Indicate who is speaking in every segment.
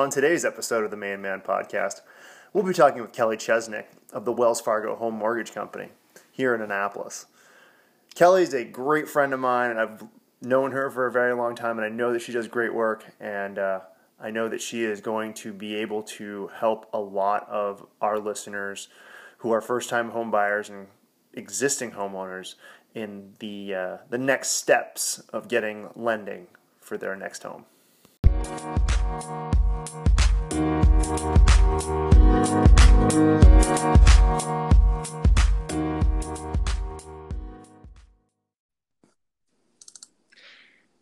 Speaker 1: On today's episode of the Man Man Podcast, we'll be talking with Kelly Chesnick of the Wells Fargo Home Mortgage Company here in Annapolis. Kelly's a great friend of mine, and I've known her for a very long time, and I know that she does great work, and uh, I know that she is going to be able to help a lot of our listeners who are first-time home buyers and existing homeowners in the uh, the next steps of getting lending for their next home.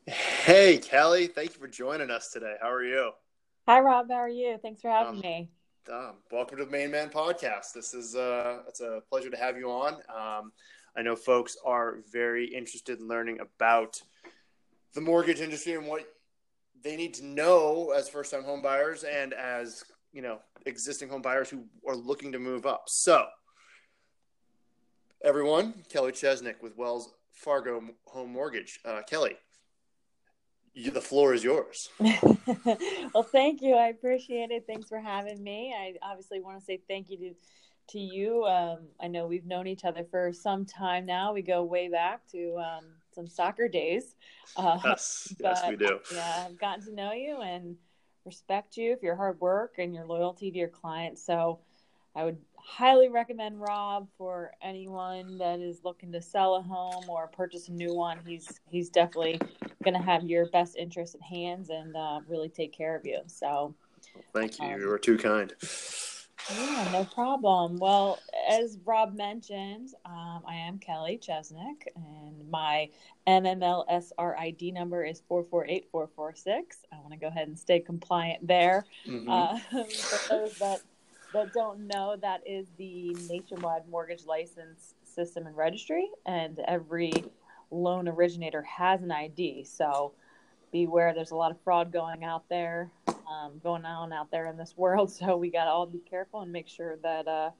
Speaker 1: Hey, Kelly, thank you for joining us today. How are you?
Speaker 2: Hi, Rob. How are you? Thanks for having
Speaker 1: Um,
Speaker 2: me.
Speaker 1: Um, welcome to the Main Man Podcast. This is uh, it's a pleasure to have you on. Um, I know folks are very interested in learning about the mortgage industry and what they need to know as first-time home buyers and as you know existing home buyers who are looking to move up. So, everyone, Kelly Chesnick with Wells Fargo Home Mortgage. Uh, Kelly, you, the floor is yours.
Speaker 2: well, thank you. I appreciate it. Thanks for having me. I obviously want to say thank you to to you. Um, I know we've known each other for some time now. We go way back to um, some soccer days. Uh,
Speaker 1: Yes, yes, we do.
Speaker 2: Yeah, I've gotten to know you and respect you for your hard work and your loyalty to your clients. So I would highly recommend Rob for anyone that is looking to sell a home or purchase a new one. He's he's definitely going to have your best interest at hands and uh, really take care of you. So
Speaker 1: Thank you.
Speaker 2: Um,
Speaker 1: You are too kind.
Speaker 2: Yeah, no problem. Well, as Rob mentioned, um, I am Kelly Chesnick, and my NMLSR ID number is 448446. I want to go ahead and stay compliant there.
Speaker 1: Mhm.
Speaker 2: Uh, for those that, that don't know, that is the nationwide mortgage license system and registry, and every loan originator has an ID. So beware, there's a lot of fraud going out there, um, going on out there in this world. So we got to all be careful and make sure that uh,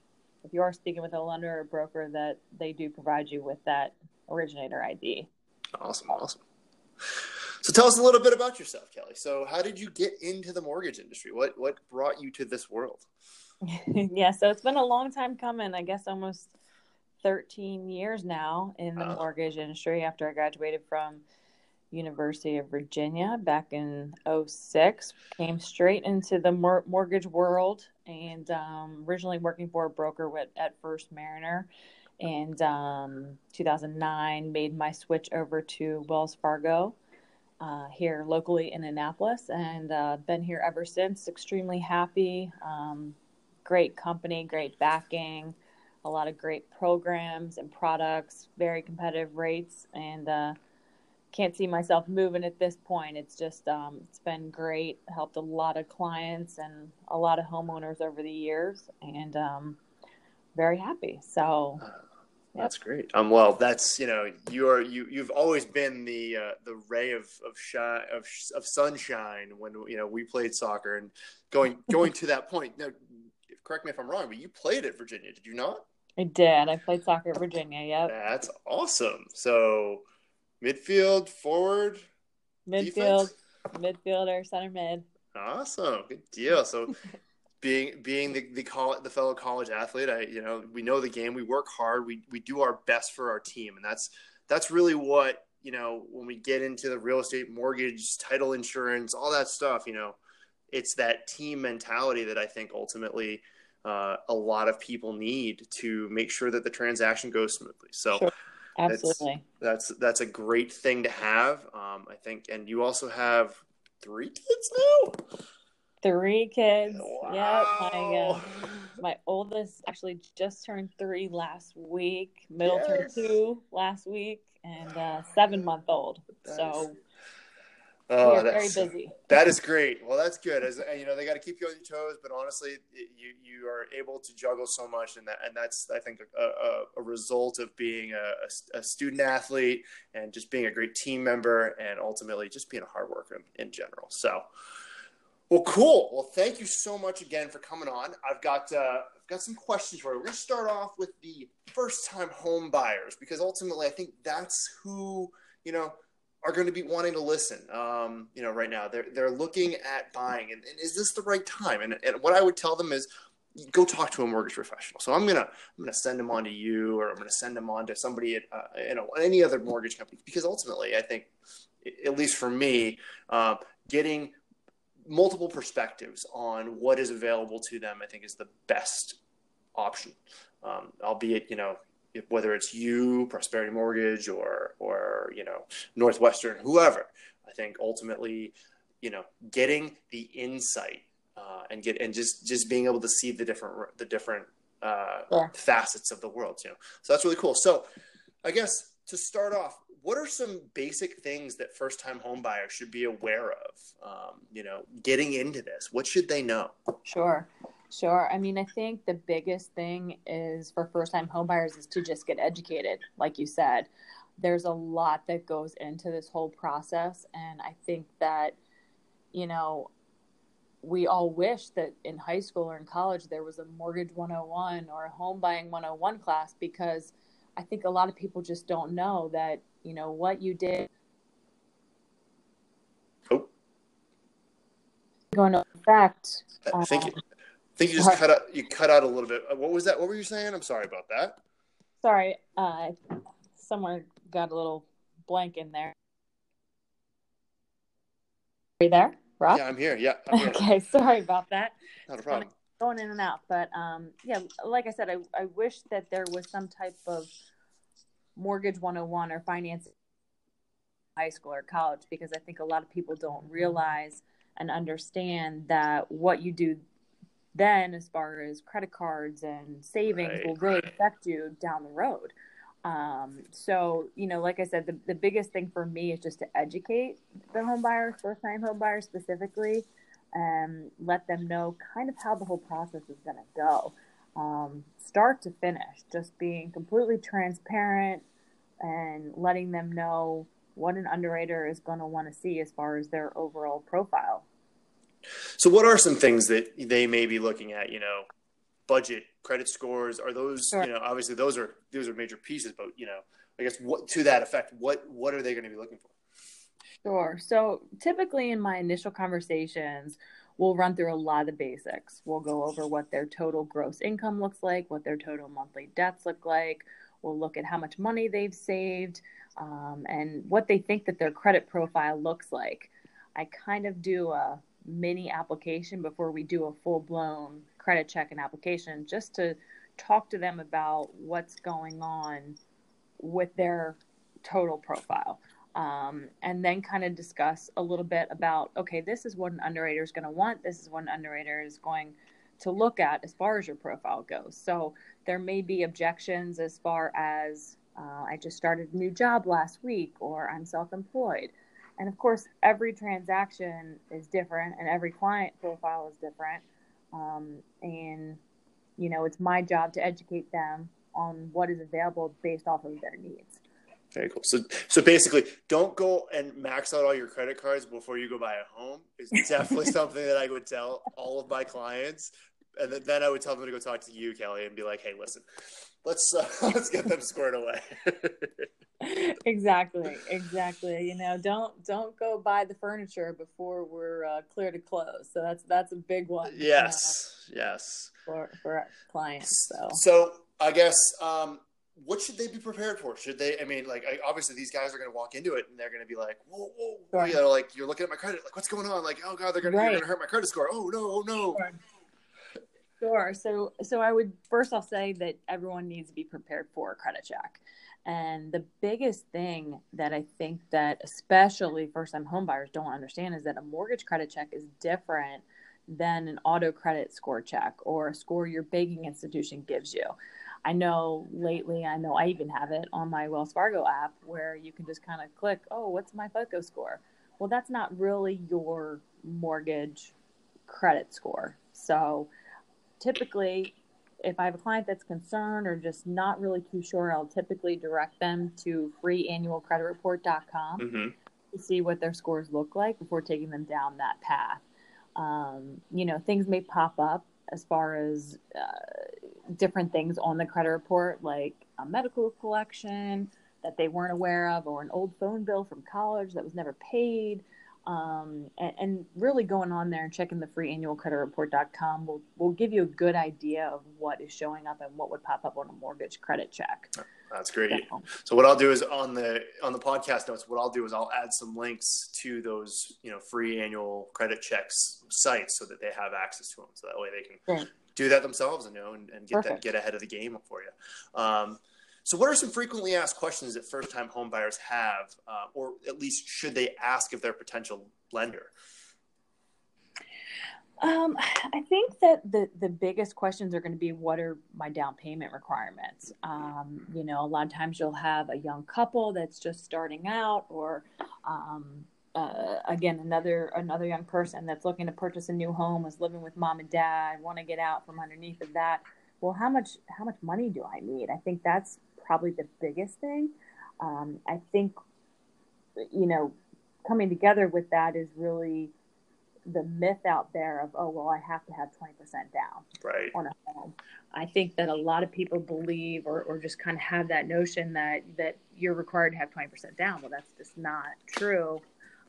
Speaker 2: if you are speaking with a lender or broker, that they do provide you with that originator ID.
Speaker 1: Awesome, awesome. So tell us a little bit about yourself, Kelly. So how did you get into the mortgage industry? What what brought you to this world?
Speaker 2: yeah, so it's been a long time coming. I guess almost 13 years now in the
Speaker 1: Wow.
Speaker 2: mortgage industry after I graduated from University of Virginia back in 06. Came straight into the mor- mortgage world and um, originally working for a broker with, at First Mariner. And um, 2009 made my switch over to Wells Fargo uh, here locally in Annapolis and uh, been here ever since. Extremely happy. Um, great company, great backing, a lot of great programs and products, very competitive rates, and uh, can't see myself moving at this point. It's just um, it's been great. Helped a lot of clients and a lot of homeowners over the years, and um, very happy. So
Speaker 1: That's great. Um, well, that's you know you are you you've always been the uh, the ray of of shine of of sunshine when you know we played soccer and going going to that point. Now, correct me if I'm wrong, but you played at Virginia, did you not?
Speaker 2: I did. I played soccer at Virginia. Yep,
Speaker 1: That's awesome. So midfield, forward,
Speaker 2: midfield,
Speaker 1: defense?
Speaker 2: midfielder, center mid.
Speaker 1: Awesome, good deal. So, being being the the, the fellow college athlete, I you know we know the game. We work hard. We we do our best for our team, and that's that's really what you know when we get into the real estate, mortgage, title insurance, all that stuff. You know, it's that team mentality that I think ultimately uh, a lot of people need to make sure that the transaction goes smoothly. So.
Speaker 2: Sure. Absolutely.
Speaker 1: That's that's a great thing to have. Um, I think, and you also have three kids now.
Speaker 2: Three kids. Yep. My
Speaker 1: Wow.
Speaker 2: uh, my oldest actually just turned three last week. Middle turned two last week, and uh, seven month old.
Speaker 1: That
Speaker 2: So
Speaker 1: is-
Speaker 2: we
Speaker 1: oh,
Speaker 2: are very busy.
Speaker 1: that is great. Well, that's good. As you know, they got to keep you on your toes, but honestly, you you are able to juggle so much, and that and that's I think a, a, a result of being a, a, a student athlete and just being a great team member, and ultimately just being a hard worker in, in general. So. Well, cool. Well, thank you so much again for coming on. I've got uh, I've got some questions for you. We're going to start off with the first time home buyers because ultimately I think that's who you know are going to be wanting to listen. Um, you know, right now they're they're looking at buying, and, and, is this the right time? And and what I would tell them is, go talk to a mortgage professional. So I'm gonna I'm gonna send them on to you, or I'm gonna send them on to somebody at uh, you know any other mortgage company, because ultimately I think, at least for me, uh, getting multiple perspectives on what is available to them, I think is the best option. Um, albeit, you know, whether it's you, Prosperity Mortgage, or or you know Northwestern, whoever. I think ultimately, you know, getting the insight uh, and get and just just being able to see the different the different uh, yeah. facets of the world. You know, so that's really cool. So, I guess to start off, what are some basic things that first time home buyers should be aware of? Um, you know, getting into this, what should they know?
Speaker 2: Sure. Sure. I mean, I think the biggest thing is for first time homebuyers is to just get educated, like you said. There's a lot that goes into this whole process. And I think that, you know, we all wish that in high school or in college there was a mortgage 101 or a home buying 101 class because I think a lot of people just don't know that, you know, what you did.
Speaker 1: Oh.
Speaker 2: Going to affect.
Speaker 1: Thank um, you think you just cut out you cut out a little bit. What was that? What were you saying? I'm sorry about that.
Speaker 2: Sorry, uh, someone got a little blank in there. Are you there, Rob?
Speaker 1: Yeah, I'm here. Yeah. I'm here.
Speaker 2: okay, sorry about that.
Speaker 1: Not a problem.
Speaker 2: Going in and out, but um, yeah, like I said, I I wish that there was some type of mortgage 101 or finance high school or college because I think a lot of people don't realize and understand that what you do then as far as credit cards and savings right, will really affect you down the road. Um, so you know like i said the, the biggest thing for me is just to educate the home buyer first time home buyer specifically and let them know kind of how the whole process is going to go. Um, start to finish just being completely transparent and letting them know what an underwriter is going to want to see as far as their overall profile
Speaker 1: so, what are some things that they may be looking at? You know, budget, credit scores. Are those sure. you know obviously those are those are major pieces, but you know, I guess what to that effect, what what are they going to be looking for?
Speaker 2: Sure. So typically in my initial conversations, we'll run through a lot of the basics. We'll go over what their total gross income looks like, what their total monthly debts look like. We'll look at how much money they've saved, um, and what they think that their credit profile looks like. I kind of do a mini application before we do a full blown credit check and application just to talk to them about what's going on with their total profile. Um, and then kind of discuss a little bit about okay, this is what an underwriter is going to want, this is what an underwriter is going to look at as far as your profile goes. So there may be objections as far as uh, I just started a new job last week or I'm self employed. And of course, every transaction is different and every client profile is different. Um, and, you know, it's my job to educate them on what is available based off of their needs.
Speaker 1: Very cool. So, so basically, don't go and max out all your credit cards before you go buy a home. Is definitely something that I would tell all of my clients, and then I would tell them to go talk to you, Kelly, and be like, "Hey, listen, let's uh, let's get them squared away."
Speaker 2: exactly exactly you know don't don't go buy the furniture before we're uh, clear to close so that's that's a big one
Speaker 1: yes uh, yes
Speaker 2: for for clients so
Speaker 1: so i guess um what should they be prepared for should they i mean like I, obviously these guys are going to walk into it and they're going to be like whoa whoa sure. you know like you're looking at my credit like what's going on like oh god they're going right. to hurt my credit score oh no oh no
Speaker 2: sure. Sure. So, so I would first I'll say that everyone needs to be prepared for a credit check. And the biggest thing that I think that especially first time homebuyers don't understand is that a mortgage credit check is different than an auto credit score check or a score your banking institution gives you. I know lately, I know I even have it on my Wells Fargo app where you can just kind of click, oh, what's my FICO score? Well, that's not really your mortgage credit score. So typically, if I have a client that's concerned or just not really too sure, I'll typically direct them to freeannualcreditreport.com mm-hmm. to see what their scores look like before taking them down that path. Um, you know, things may pop up as far as uh, different things on the credit report, like a medical collection that they weren't aware of, or an old phone bill from college that was never paid. Um, and, and, really going on there and checking the free annual credit report.com will, will give you a good idea of what is showing up and what would pop up on a mortgage credit check.
Speaker 1: That's great. So, so what I'll do is on the on the podcast notes, what I'll do is I'll add some links to those you know free annual credit checks sites so that they have access to them. So that way they can do that themselves and you know and, and get that, get ahead of the game for you. Um, so, what are some frequently asked questions that first time homebuyers have, uh, or at least should they ask of their potential lender?
Speaker 2: Um, I think that the, the biggest questions are going to be what are my down payment requirements? Um, you know, a lot of times you'll have a young couple that's just starting out, or um, uh, again, another another young person that's looking to purchase a new home, is living with mom and dad, want to get out from underneath of that. Well, how much how much money do I need? I think that's probably the biggest thing. Um, I think, you know, coming together with that is really the myth out there of, oh, well, I have to have 20% down
Speaker 1: right.
Speaker 2: on a home. I think that a lot of people believe or, or just kind of have that notion that, that you're required to have 20% down. Well, that's just not true.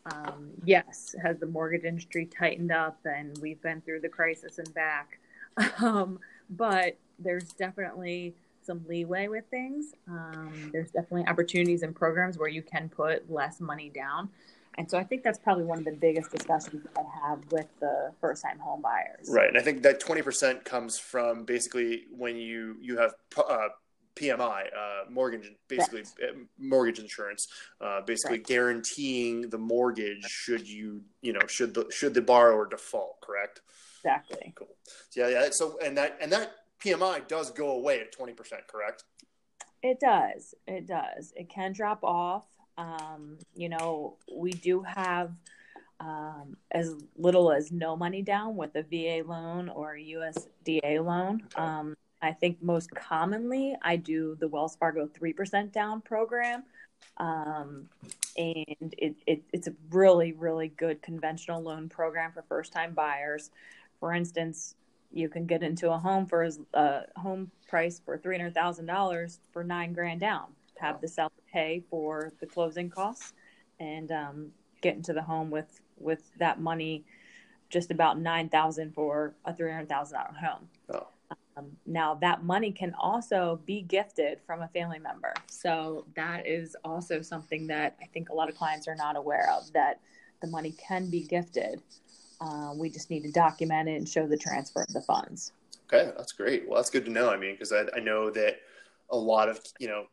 Speaker 2: Um, yes, has the mortgage industry tightened up and we've been through the crisis and back. Um, but there's definitely some leeway with things. Um, there's definitely opportunities and programs where you can put less money down. And so I think that's probably one of the biggest discussions I have with the first time home buyers.
Speaker 1: Right. And I think that 20% comes from basically when you, you have uh, PMI, uh, mortgage, basically right. Uh, mortgage insurance, uh, basically right. guaranteeing the mortgage should you, you know, should the, should the borrower default, correct?
Speaker 2: Exactly.
Speaker 1: Cool. Yeah. Yeah. So, and that, and that PMI does go away at 20%, correct?
Speaker 2: It does. It does. It can drop off. Um, you know, we do have um, as little as no money down with a VA loan or a USDA loan. Okay. Um, I think most commonly I do the Wells Fargo 3% down program. Um, and it, it, it's a really, really good conventional loan program for first time buyers. For instance, you can get into a home for a home price for three hundred thousand dollars for nine grand down. Have the seller pay for the closing costs, and um, get into the home with with that money, just about nine thousand for a three hundred thousand dollar home. Oh. Um, now that money can also be gifted from a family member, so that is also something that I think a lot of clients are not aware of. That the money can be gifted uh, we just need to document it and show the transfer of the funds.
Speaker 1: Okay, that's great. Well, that's good to know. I mean, because I, I, know that a lot of you know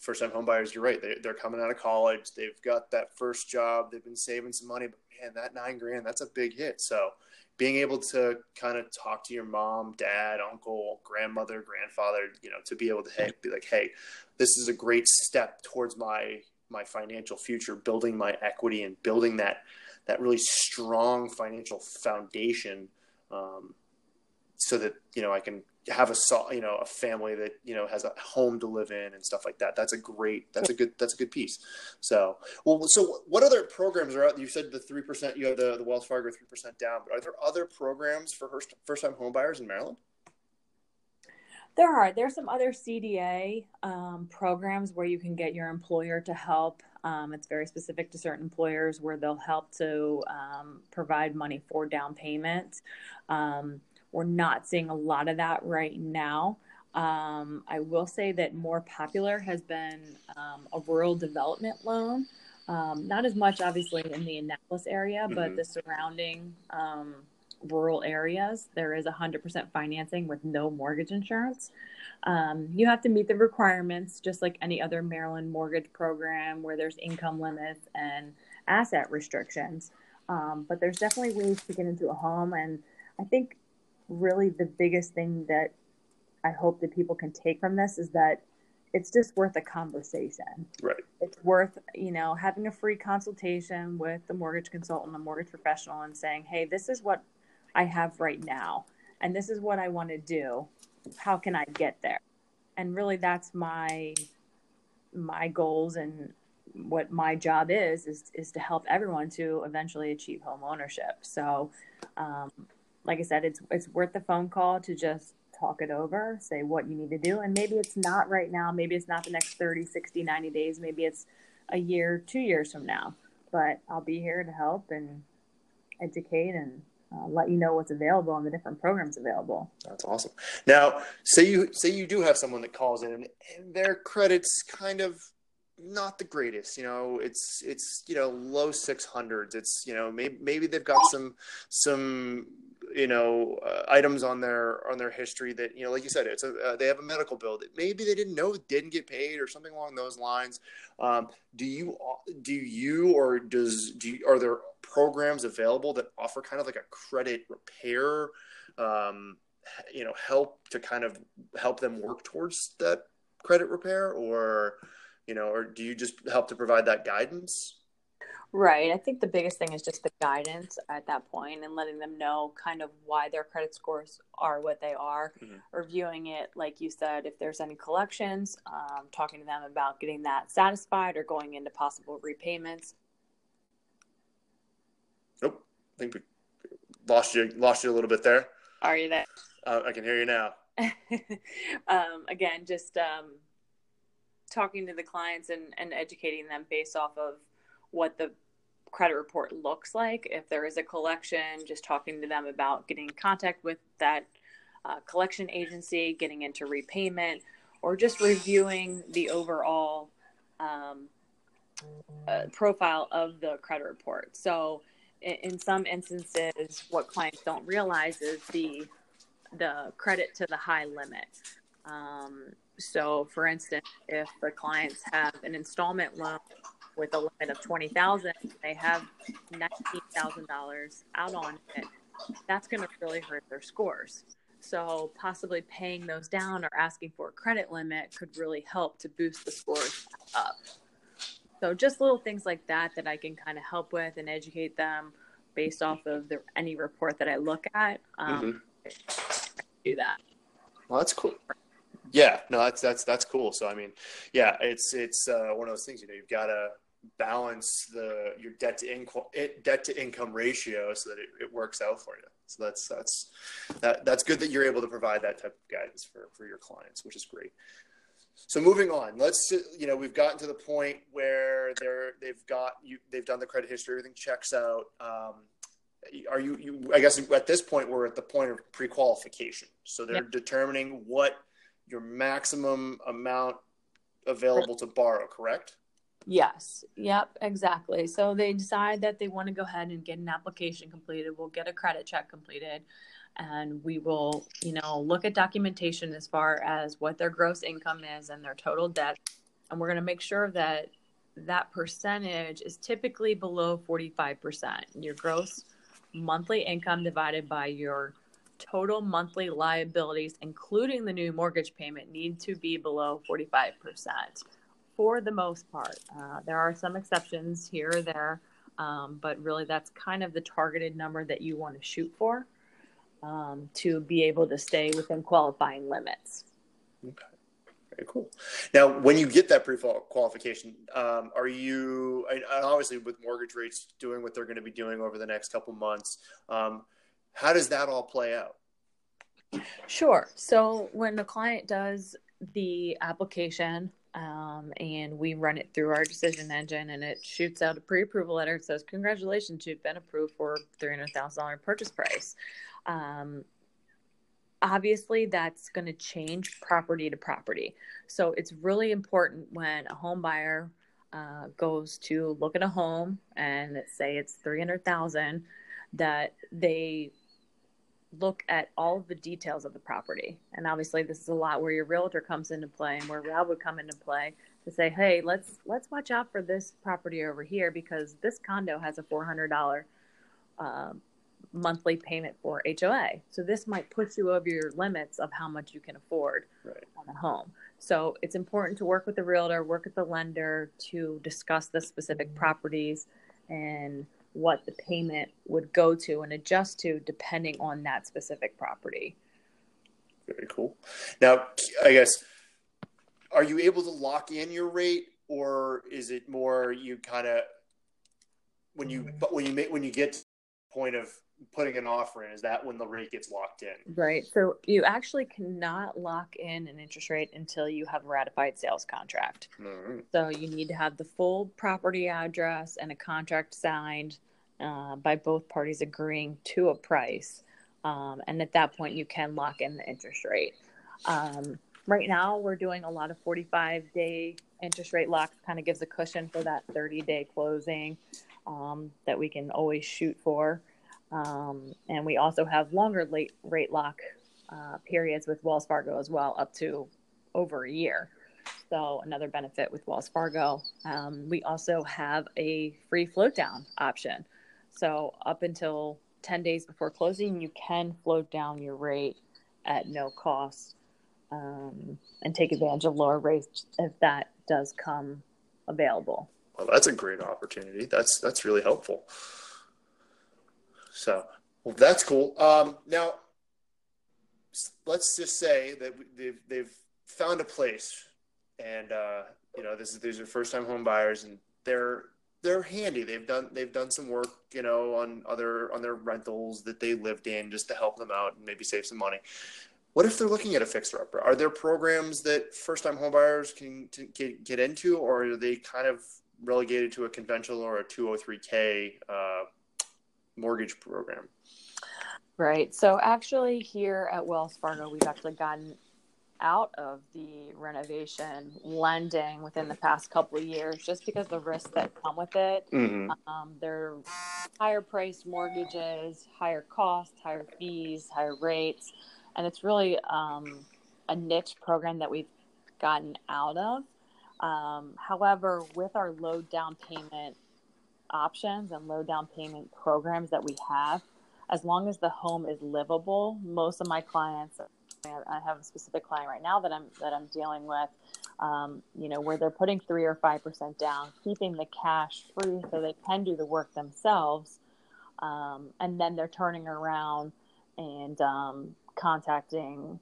Speaker 1: first time homebuyers. You're right; they, they're coming out of college. They've got that first job. They've been saving some money, but man, that nine grand that's a big hit. So being able to kind of talk to your mom, dad, uncle, grandmother, grandfather, you know, to be able to hey, be like, hey, this is a great step towards my my financial future, building my equity and building that that really strong financial foundation um, so that you know I can have a you know a family that you know has a home to live in and stuff like that. That's a great that's a good that's a good piece. So well, so what other programs are out? You said the three percent. You have the, the Wells Fargo three percent down, but are there other programs for first first time homebuyers in Maryland?
Speaker 2: There are. There's some other CDA um, programs where you can get your employer to help um, it's very specific to certain employers where they'll help to um, provide money for down payment. Um, we're not seeing a lot of that right now. Um, I will say that more popular has been um, a rural development loan. Um, not as much, obviously, in the Annapolis area, mm-hmm. but the surrounding rural areas, there is 100% financing with no mortgage insurance. Um, you have to meet the requirements just like any other Maryland mortgage program where there's income limits and asset restrictions. Um, but there's definitely ways to get into a home. And I think really the biggest thing that I hope that people can take from this is that it's just worth a conversation.
Speaker 1: Right.
Speaker 2: It's worth, you know, having a free consultation with the mortgage consultant, the mortgage professional, and saying, hey, this is what I have right now, and this is what I want to do how can I get there? And really, that's my my goals and what my job is is is to help everyone to eventually achieve home ownership. So, um, like I said, it's it's worth the phone call to just talk it over, say what you need to do. And maybe it's not right now. Maybe it's not the next 30, 60, 90 days. Maybe it's a year, two years from now. But I'll be here to help and educate and uh, let you know what's available and the different programs available.
Speaker 1: That's awesome. Now, say you say you do have someone that calls in and, and their credits kind of not the greatest. You know, it's it's you know low six hundreds. It's you know maybe maybe they've got some some you know uh, items on their on their history that you know like you said it's a uh, they have a medical bill that maybe they didn't know didn't get paid or something along those lines um, do you do you or does do you, are there programs available that offer kind of like a credit repair um, you know help to kind of help them work towards that credit repair or you know, or do you just help to provide that guidance?
Speaker 2: Right. I think the biggest thing is just the guidance at that point and letting them know kind of why their credit scores are what they are. Mm-hmm. Reviewing it, like you said, if there's any collections, um, talking to them about getting that satisfied or going into possible repayments.
Speaker 1: Nope. I think we lost you lost you a little bit there.
Speaker 2: Are you there?
Speaker 1: Uh, I can hear you now.
Speaker 2: um, again, just um, talking to the clients and, and educating them based off of what the credit report looks like. If there is a collection, just talking to them about getting in contact with that uh, collection agency, getting into repayment, or just reviewing the overall um, uh, profile of the credit report. So, in, in, some instances, what clients don't realize is the the credit to the high limit. Um, so, for instance, if the clients have an installment loan with a limit of twenty thousand, they have nineteen thousand dollars out on it. That's going to really hurt their scores. So, possibly paying those down or asking for a credit limit could really help to boost the scores up. So, just little things like that that I can kind of help with and educate them based off of the, any report that I look at. Um, mm-hmm. Do that.
Speaker 1: Well, that's cool. Yeah, no, that's that's that's cool. So I mean, yeah, it's it's uh, one of those things. You know, you've got to balance the your debt to income debt to income ratio so that it, it works out for you. So that's that's that that's good that you're able to provide that type of guidance for for your clients, which is great. So moving on, let's you know we've gotten to the point where they're they've got you they've done the credit history, everything checks out. Um, are you, you I guess at this point we're at the point of pre-qualification. So they're yep. determining what your maximum amount available to borrow, correct?
Speaker 2: Yes. Yep. Exactly. So they decide that they want to go ahead and get an application completed. We'll get a credit check completed, and we will, you know, look at documentation as far as what their gross income is and their total debt, and we're going to make sure that that percentage is typically below 45%. Your gross monthly income divided by your total monthly liabilities, including the new mortgage payment, need to be below 45% for the most part. Uh, there are some exceptions here or there, um, but really that's kind of the targeted number that you want to shoot for um, to be able to stay within qualifying limits.
Speaker 1: Okay. Very cool. Now, when you get that pre-qualification, um, are you obviously with mortgage rates doing what they're going to be doing over the next couple months? Um, how does that all play out?
Speaker 2: Sure. So when the client does the application um, and we run it through our decision engine and it shoots out a pre-approval letter, it says, congratulations, you've been approved for $300,000 purchase price. Um, obviously that's going to change property to property. So it's really important when a home buyer uh, goes to look at a home and say it's 300,000 that they look at all of the details of the property. And obviously this is a lot where your realtor comes into play and where Rob would come into play to say, "Hey, let's let's watch out for this property over here because this condo has a $400 uh, monthly payment for HOA. So this might push you over your limits of how much you can afford right. on a home. So it's important to work with the realtor, work with the lender to discuss the specific properties and what the payment would go to and adjust to depending on that specific property.
Speaker 1: Very cool. Now, I guess, are you able to lock in your rate, or is it more you kind of when you when you make when you get to the point of putting an offer in? Is that when the rate gets locked in?
Speaker 2: Right. So you actually cannot lock in an interest rate until you have a ratified sales contract.
Speaker 1: Mm-hmm.
Speaker 2: So you need to have the full property address and a contract signed uh, by both parties agreeing to a price. Um, and at that point, you can lock in the interest rate. Um, right now, we're doing a lot of 45 day interest rate locks, kind of gives a cushion for that 30 day closing um, that we can always shoot for. Um, and we also have longer late rate lock uh, periods with Wells Fargo as well, up to over a year. So another benefit with Wells Fargo. Um, we also have a free float down option. So up until 10 days before closing, you can float down your rate at no cost um, and take advantage of lower rates if that does come available.
Speaker 1: Well, that's a great opportunity. That's that's really helpful. So, well, that's cool. Um, now, let's just say that they've they've found a place, and uh, you know, this is these are first time home buyers, and they're they're handy. They've done they've done some work, you know, on other on their rentals that they lived in just to help them out and maybe save some money. What if they're looking at a fixer upper? Are there programs that first time homebuyers can get, get into, or are they kind of relegated to a conventional or a 203k uh, mortgage program?
Speaker 2: Right. So actually, here at Wells Fargo, we've actually gotten out of the renovation lending within the past couple of years just because the risks that come with it.
Speaker 1: Mm-hmm.
Speaker 2: Um, they're higher priced mortgages, higher costs, higher fees, higher rates. And it's really um, a niche program that we've gotten out of. Um, however, with our low down payment options and low down payment programs that we have, as long as the home is livable, most of my clients I have a specific client right now that I'm that I'm dealing with, um, you know, where they're putting three or five percent down, keeping the cash free so they can do the work themselves, um, and then they're turning around and um, contacting,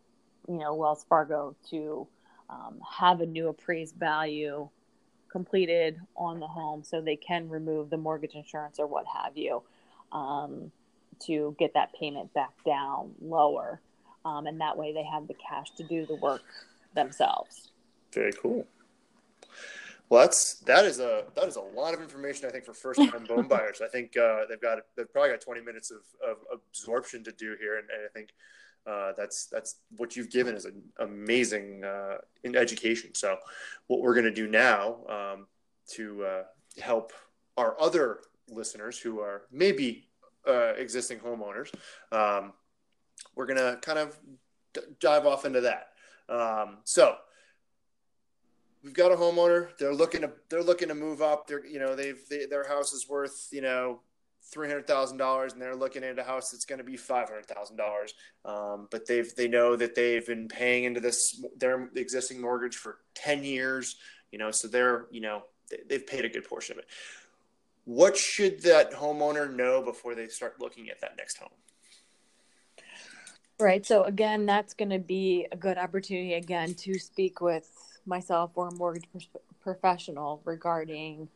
Speaker 2: you know, Wells Fargo to um, have a new appraised value completed on the home so they can remove the mortgage insurance or what have you um, to get that payment back down lower um, and that way they have the cash to do the work themselves.
Speaker 1: Very cool. Well, that's that is a that is a lot of information. I think for first time home buyers, I think uh, they've got they've probably got twenty minutes of, of absorption to do here, and, and I think uh, that's that's what you've given is an amazing uh, in education. So, what we're going to do now um, to uh, help our other listeners who are maybe uh, existing homeowners um, we're going to kind of d- dive off into that. Um, so we've got a homeowner. They're looking to they're looking to move up. They're you know they've they, their house is worth you know three hundred thousand dollars, and they're looking at a house that's going to be five hundred thousand um, dollars. But they've they know that they've been paying into this their existing mortgage for ten years. You know, so they're you know they, they've paid a good portion of it. What should that homeowner know before they start looking at that next home?
Speaker 2: Right. So again, that's going to be a good opportunity again to speak with myself or a mortgage professional regarding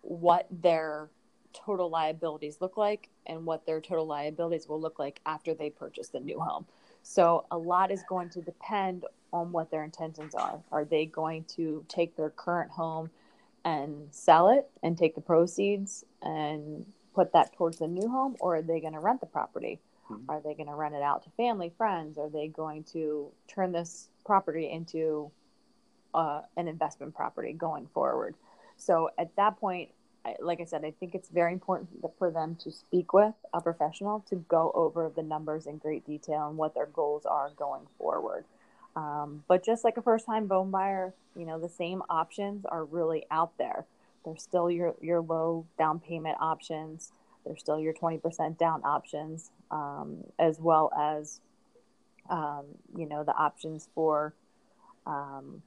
Speaker 2: what their total liabilities look like and what their total liabilities will look like after they purchase the new home. So a lot is going to depend on what their intentions are. Are they going to take their current home and sell it and take the proceeds and put that towards the new home or are they going to rent the property? Mm-hmm. Are they going to rent it out to family, friends? Are they going to turn this property into uh, an investment property going forward? So at that point, Like I said, I think it's very important for them to speak with a professional to go over the numbers in great detail and what their goals are going forward. Um, but just like a first time home buyer, you know, the same options are really out there. There's still your, your low down payment options. There's still your 20% down options um, as well as um, you know the options for um,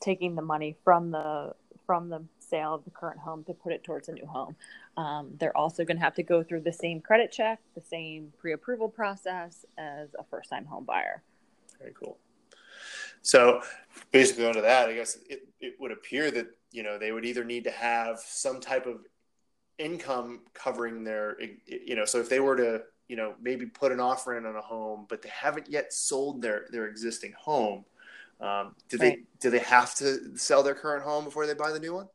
Speaker 2: taking the money from the from the sale of the current home to put it towards a new home. Um, they're also going to have to go through the same credit check, the same pre-approval process as a first-time home buyer.
Speaker 1: Very cool. So, basically, under that, I guess it, it would appear that you know they would either need to have some type of income covering their you know so if they were to you know maybe put an offer in on a home but they haven't yet sold their their existing home um, do right. they do they have to sell their current home before they buy the new one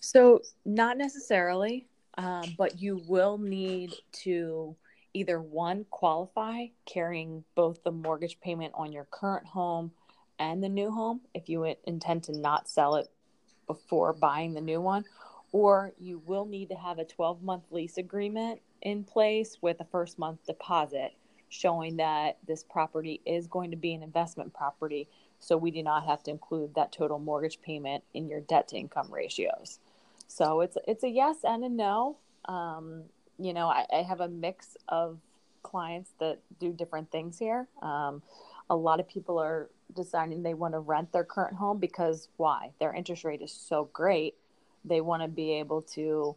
Speaker 2: so not necessarily um, but you will need to either one qualify carrying both the mortgage payment on your current home and the new home if you intend to not sell it before buying the new one or you will need to have a 12 month lease agreement in place with a first month deposit showing that this property is going to be an investment property so we do not have to include that total mortgage payment in your debt to income ratios. So it's it's a yes and a no. Um, you know I, I, have a mix of clients that do different things here. Um, a lot of people are deciding they want to rent their current home because why? Their interest rate is so great. They want to be able to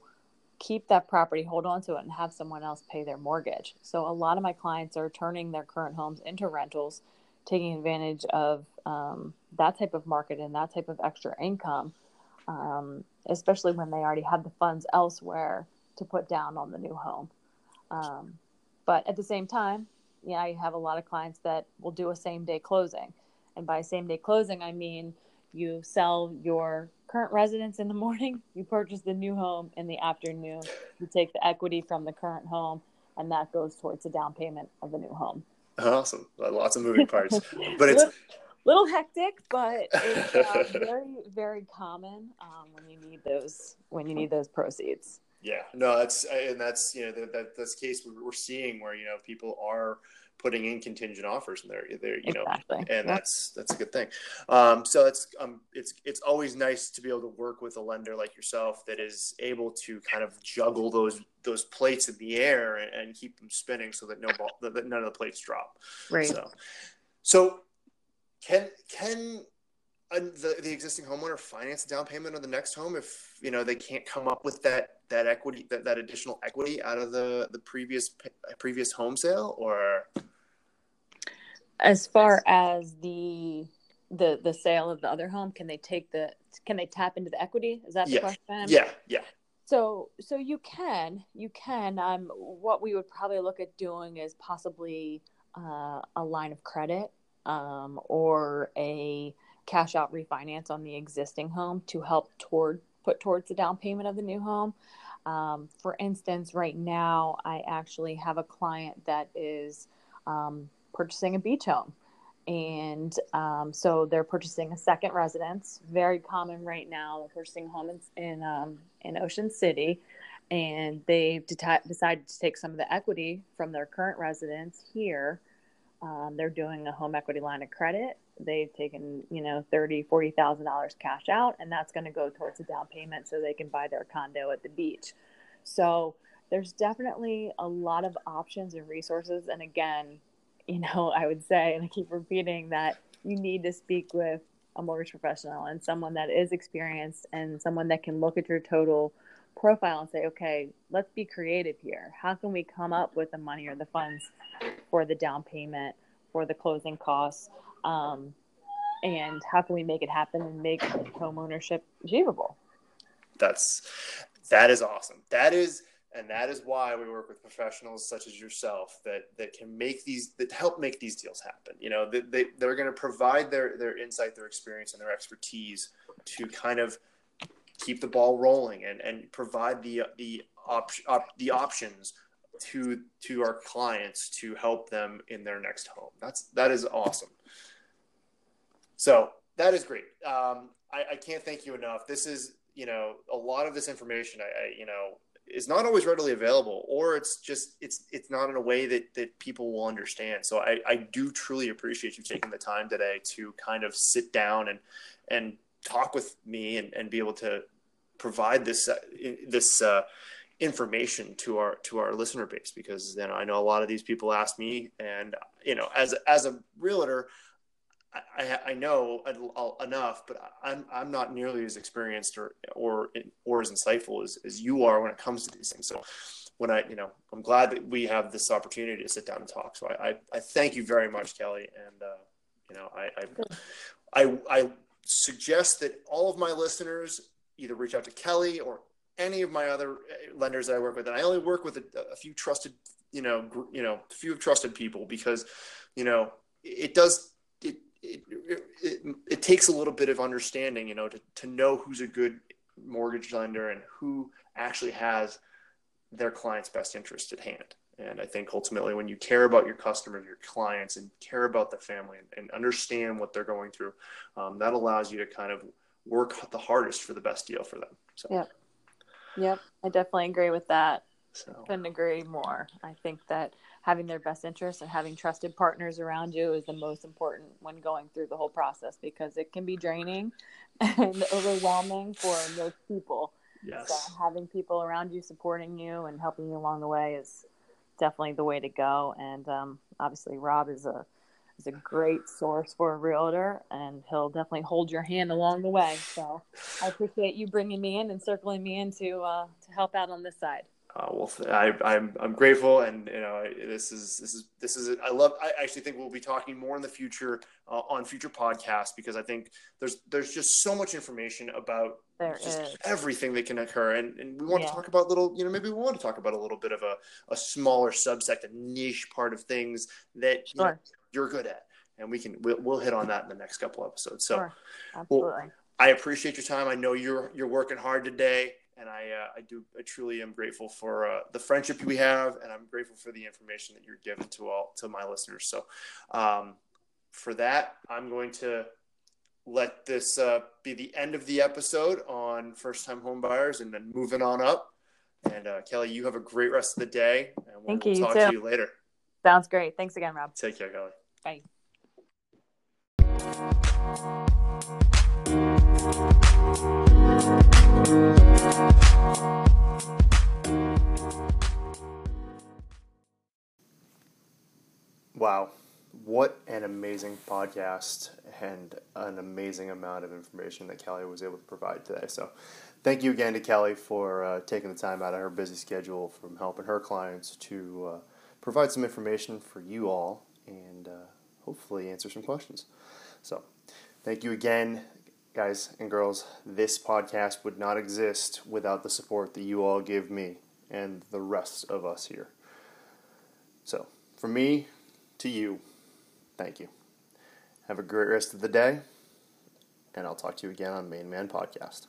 Speaker 2: keep that property, hold on to it, and have someone else pay their mortgage. So a lot of my clients are turning their current homes into rentals, taking advantage of um, that type of market and that type of extra income, um, especially when they already have the funds elsewhere to put down on the new home. Um, but at the same time, yeah, I have a lot of clients that will do a same day closing. And by same day closing, I mean you sell your current residence in the morning, you purchase the new home in the afternoon. You take the equity from the current home, and that goes towards the down payment of the new home.
Speaker 1: Awesome. Lots of moving parts. But it's
Speaker 2: little, little hectic, but it's uh, very, very common um, when you need those when you need those proceeds.
Speaker 1: Yeah, no, that's and that's you know that, that that's case we're seeing where you know people are putting in contingent offers and they're, they're you exactly. know and yep. that's that's a good thing um, so it's um, it's it's always nice to be able to work with a lender like yourself that is able to kind of juggle those those plates in the air and, and keep them spinning so that no ball that none of the plates drop
Speaker 2: right
Speaker 1: so so can can the, the existing homeowner finance the down payment on the next home if you know they can't come up with that that equity that, that additional equity out of the the previous previous home sale or?
Speaker 2: As far as the the the sale of the other home can they take the can they tap into the equity? Is that the
Speaker 1: yeah.
Speaker 2: question?
Speaker 1: Yeah yeah.
Speaker 2: So so you can you can um what we would probably look at doing is possibly uh, a line of credit um, or a cash out refinance on the existing home to help toward put towards the down payment of the new home um, for instance right now i actually have a client that is um, purchasing a beach home. And um, so they're purchasing a second residence, very common right now. They're purchasing home in in, um, in Ocean City, and they've de- decided to take some of the equity from their current residence here. Um, they're doing a home equity line of credit. They've taken, you know, thirty, forty thousand dollars cash out, and that's going to go towards a down payment so they can buy their condo at the beach. So there's definitely a lot of options and resources. And again, you know, I would say, and I keep repeating that you need to speak with a mortgage professional and someone that is experienced and someone that can look at your total profile and say, okay, let's be creative here. How can we come up with the money or the funds for the down payment, for the closing costs? Um, and how can we make it happen and make home ownership achievable?
Speaker 1: That's that is awesome. That is and that is why we work with professionals such as yourself that that can make these that help make these deals happen you know they, they, they're going to provide their their insight their experience and their expertise to kind of keep the ball rolling and and provide the the op, op, the options to to our clients to help them in their next home. That's that is awesome. So that is great. Um, I, I can't thank you enough. This is you know a lot of this information I, I you know is not always readily available or it's just it's it's not in a way that that people will understand. So i i do truly appreciate you taking the time today to kind of sit down and and talk with me and, and be able to provide this uh, this uh, information to our to our listener base because then I know a lot of these people ask me and you know as as a realtor I, I know enough, but I'm I'm not nearly as experienced or or or as insightful as, as you are when it comes to these things. So when I you know I'm glad that we have this opportunity to sit down and talk. So I I, I thank you very much, Kelly, and uh, you know I I, I I suggest that all of my listeners either reach out to Kelly or any of my other uh, lenders that I work with, and I only work with a, a few trusted, you know, gr- you know, few trusted people because, you know, it does it it, it, it takes a little bit of understanding, you know, to, to know who's a good mortgage lender and who actually has their client's best interest at hand. And I think ultimately, when you care about your customers, your clients, and care about the family and, and understand what they're going through, um, that allows you to kind of work the hardest for the best deal for them. So.
Speaker 2: Yep. Yep. I definitely agree with that.
Speaker 1: So.
Speaker 2: Couldn't agree more. I think that having their best interests and having trusted partners around you is the most important when going through the whole process because it can be draining and overwhelming for most people.
Speaker 1: Yes.
Speaker 2: So having people around you supporting you and helping you along the way is definitely the way to go. And um, obviously, Rob is a is a great source for a realtor, and he'll definitely hold your hand along the way. So I appreciate you bringing me in and circling me in to uh, to help out on this side.
Speaker 1: Uh, well, I, I'm I'm grateful, and you know this is this is this is I love. I actually think we'll be talking more in the future uh, on future podcasts because I think there's there's just so much information about
Speaker 2: there
Speaker 1: just
Speaker 2: is.
Speaker 1: everything that can occur, and, and we want
Speaker 2: Yeah.
Speaker 1: to talk about little. You know, maybe we want to talk about a little bit of a, a smaller subsect, a niche part of things that you know,
Speaker 2: Sure.
Speaker 1: You're good at, and we can we'll, we'll hit on that in the next couple episodes. So.
Speaker 2: Sure. Absolutely.
Speaker 1: I appreciate your time. I know you're you're working hard today, and I uh, I do I truly am grateful for uh, the friendship we have, and I'm grateful for the information that you're giving to all to my listeners. So, um, for that, I'm going to let this uh, be the end of the episode on first time home buyers, and then moving on up. And uh, Kelly, you have a great rest of the day, and we'll,
Speaker 2: Thank
Speaker 1: we'll
Speaker 2: you, you
Speaker 1: talk
Speaker 2: too.
Speaker 1: to you later.
Speaker 2: Sounds great. Thanks again, Rob.
Speaker 1: Take care, Kelly.
Speaker 2: Bye.
Speaker 1: Wow. What an amazing podcast and an amazing amount of information that Kelly was able to provide today. So, thank you again to Kelly for uh, taking the time out of her busy schedule from helping her clients to uh, provide some information for you all and uh, hopefully answer some questions. So, thank you again, guys and girls. This podcast would not exist without the support that you all give me and the rest of us here. So, from me to you, thank you. Have a great rest of the day, and I'll talk to you again on Main Man Podcast.